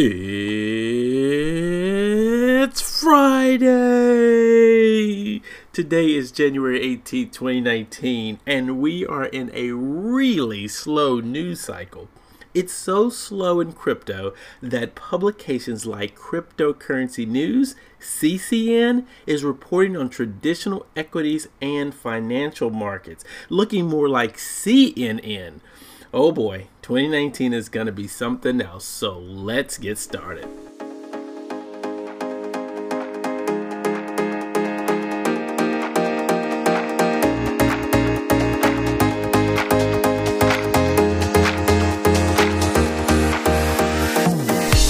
It's Friday! Today is January 18, 2019, and we are in a really slow news cycle. It's so slow in crypto that publications like Cryptocurrency News, CCN, is reporting on traditional equities and financial markets, looking more like CNN. Oh boy, 2019 is going to be something else, so let's get started.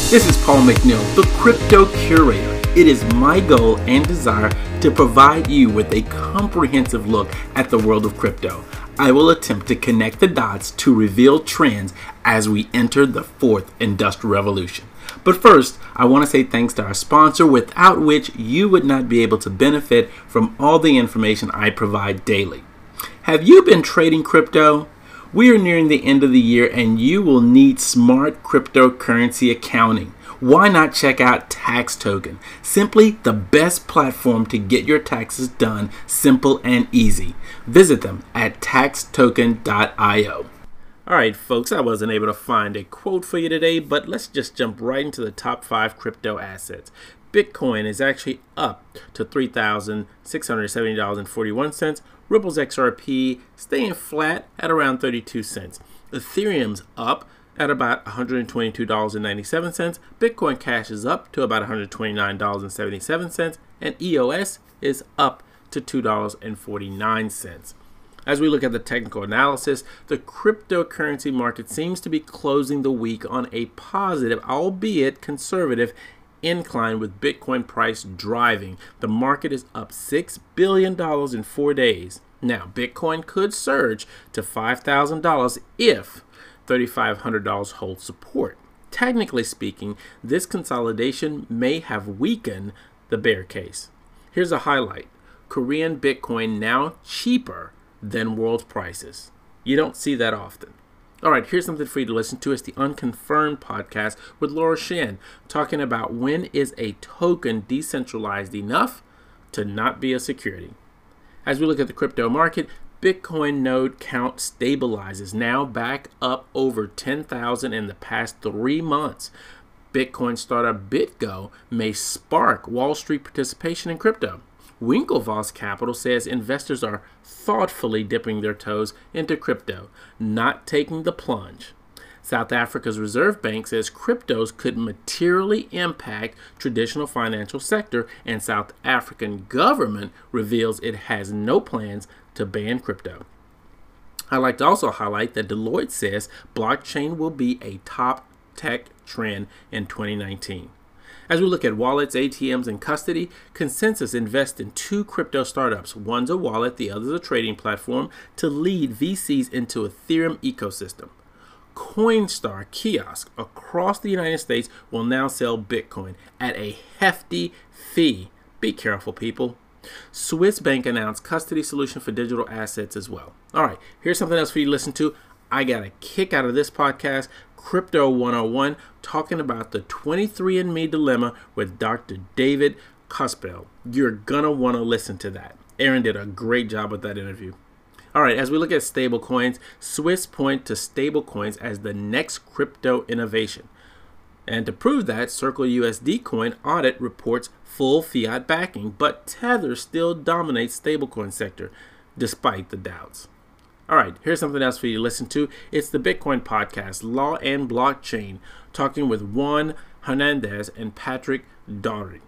This is Paul McNeil, the Crypto Curator. It is my goal and desire to provide you with a comprehensive look at the world of crypto. I will attempt to connect the dots to reveal trends as we enter the fourth industrial revolution. But first, I want to say thanks to our sponsor, without which you would not be able to benefit from all the information I provide daily. Have you been trading crypto? We are nearing the end of the year and you will need smart cryptocurrency accounting why not check out Tax Token? Simply the best platform to get your taxes done simple and easy. Visit them at taxtoken.io. All right, folks, I wasn't able to find a quote for you today, but let's just jump right into the top five crypto assets. Bitcoin is actually up to $3,670.41. Ripple's XRP staying flat at around 32 cents. Ethereum's up at about $122.97. Bitcoin Cash is up to about $129.77, and EOS is up to $2.49. As we look at the technical analysis, the cryptocurrency market seems to be closing the week on a positive, albeit conservative, incline with Bitcoin price driving. The market is up $6 billion in four days. Now, Bitcoin could surge to $5,000 if $3,500 holds support. Technically speaking, this consolidation may have weakened the bear case. Here's a highlight Korean Bitcoin now cheaper than world prices. You don't see that often. All right, here's something for you to listen to. It's the Unconfirmed podcast with Laura Shin talking about when is a token decentralized enough to not be a security. As we look at the crypto market, Bitcoin node count stabilizes, now back up over 10,000 in the past three months. Bitcoin startup BitGo may spark Wall Street participation in crypto. Winklevoss Capital says investors are thoughtfully dipping their toes into crypto, not taking the plunge. South Africa's Reserve Bank says cryptos could materially impact traditional financial sector and South African government reveals it has no plans to ban crypto. I'd like to also highlight that Deloitte says blockchain will be a top tech trend in 2019. As we look at wallets, ATMs, and custody, Consensus invests in two crypto startups. One's a wallet, the other's a trading platform to lead VCs into Ethereum ecosystem. Coinstar kiosk across the United States will now sell Bitcoin at a hefty fee. Be careful, people. Swiss Bank announced custody solution for digital assets as well. All right, here's something else for you to listen to. I got a kick out of this podcast, Crypto 101, talking about the 23andMe dilemma with Dr. David Kuspel. You're gonna want to listen to that. Aaron did a great job with that interview. All right, as we look at stablecoins, Swiss point to stablecoins as the next crypto innovation. And to prove that, Circle USD coin audit reports full fiat backing, but Tether still dominates stablecoin sector despite the doubts. All right, here's something else for you to listen to. It's the Bitcoin podcast, Law and Blockchain, talking with Juan Hernandez and Patrick Daugherty.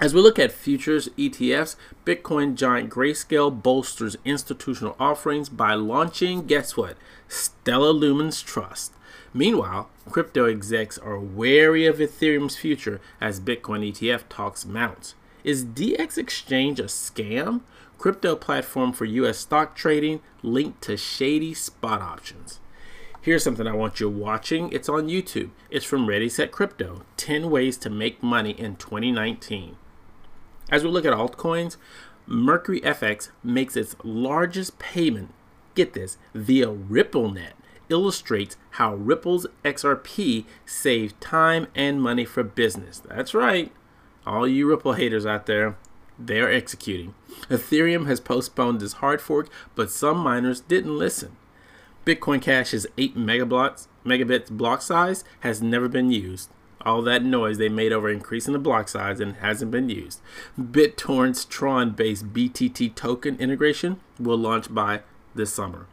As we look at futures ETFs, Bitcoin giant Grayscale bolsters institutional offerings by launching, guess what? Stellar Lumens Trust. Meanwhile, crypto execs are wary of Ethereum's future as Bitcoin ETF talks mounts. Is DX Exchange a scam? Crypto platform for US stock trading linked to shady spot options. Here's something I want you watching. It's on YouTube. It's from Ready Set Crypto 10 Ways to Make Money in 2019. As we look at altcoins, Mercury FX makes its largest payment, get this, via RippleNet illustrates how Ripple's XRP saved time and money for business. That's right. All you Ripple haters out there, they're executing. Ethereum has postponed this hard fork, but some miners didn't listen. Bitcoin Cash's 8 megablocks, megabits block size has never been used. All that noise they made over increasing the block size and hasn't been used. BitTorrent's Tron based BTT token integration will launch by this summer.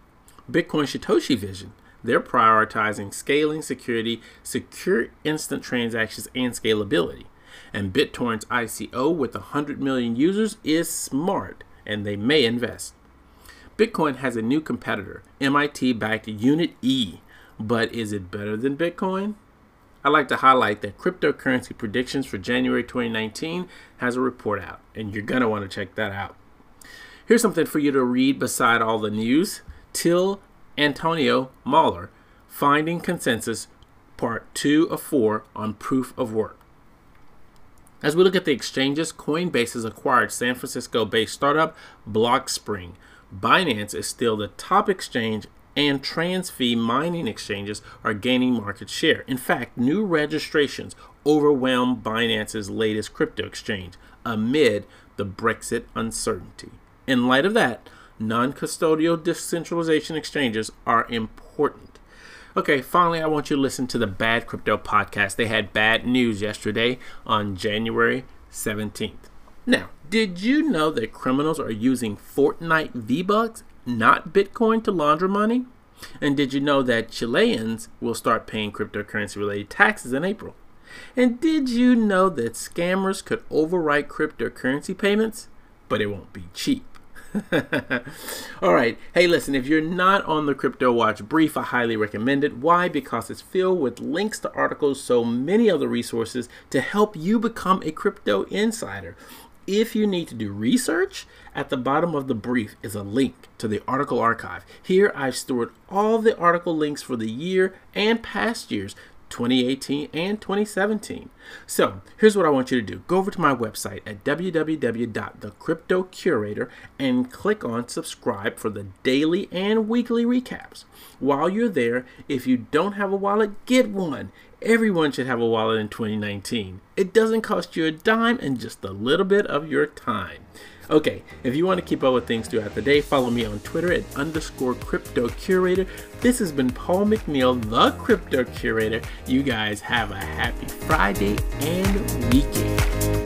Bitcoin Satoshi Vision, they're prioritizing scaling, security, secure instant transactions, and scalability. And BitTorrent's ICO with 100 million users is smart, and they may invest. Bitcoin has a new competitor, MIT backed Unit E. But is it better than Bitcoin? I'd like to highlight that Cryptocurrency Predictions for January 2019 has a report out, and you're going to want to check that out. Here's something for you to read beside all the news Till Antonio Mahler, Finding Consensus, Part 2 of 4 on Proof of Work. As we look at the exchanges, Coinbase has acquired San Francisco based startup Blockspring Binance is still the top exchange and TransFi mining exchanges are gaining market share. In fact, new registrations overwhelm Binance's latest crypto exchange amid the Brexit uncertainty. In light of that, non custodial decentralization exchanges are important. Okay, finally, I want you to listen to the Bad Crypto podcast. They had bad news yesterday on January 17th. Now, did you know that criminals are using Fortnite V-Bucks, not Bitcoin, to launder money? And did you know that Chileans will start paying cryptocurrency related taxes in April? And did you know that scammers could overwrite cryptocurrency payments? But it won't be cheap. All right. Hey, listen, if you're not on the Crypto Watch brief, I highly recommend it. Why? Because it's filled with links to articles, so many other resources to help you become a crypto insider. If you need to do research, at the bottom of the brief is a link to the article archive. Here I've stored all the article links for the year and past years 2018 and 2017. So here's what I want you to do go over to my website at www.thecryptocurator and click on subscribe for the daily and weekly recaps. While you're there, if you don't have a wallet, get one. Everyone should have a wallet in 2019. It doesn't cost you a dime and just a little bit of your time. Okay, if you want to keep up with things throughout the day, follow me on Twitter at underscore crypto curator. This has been Paul McNeil, the crypto curator. You guys have a happy Friday and weekend.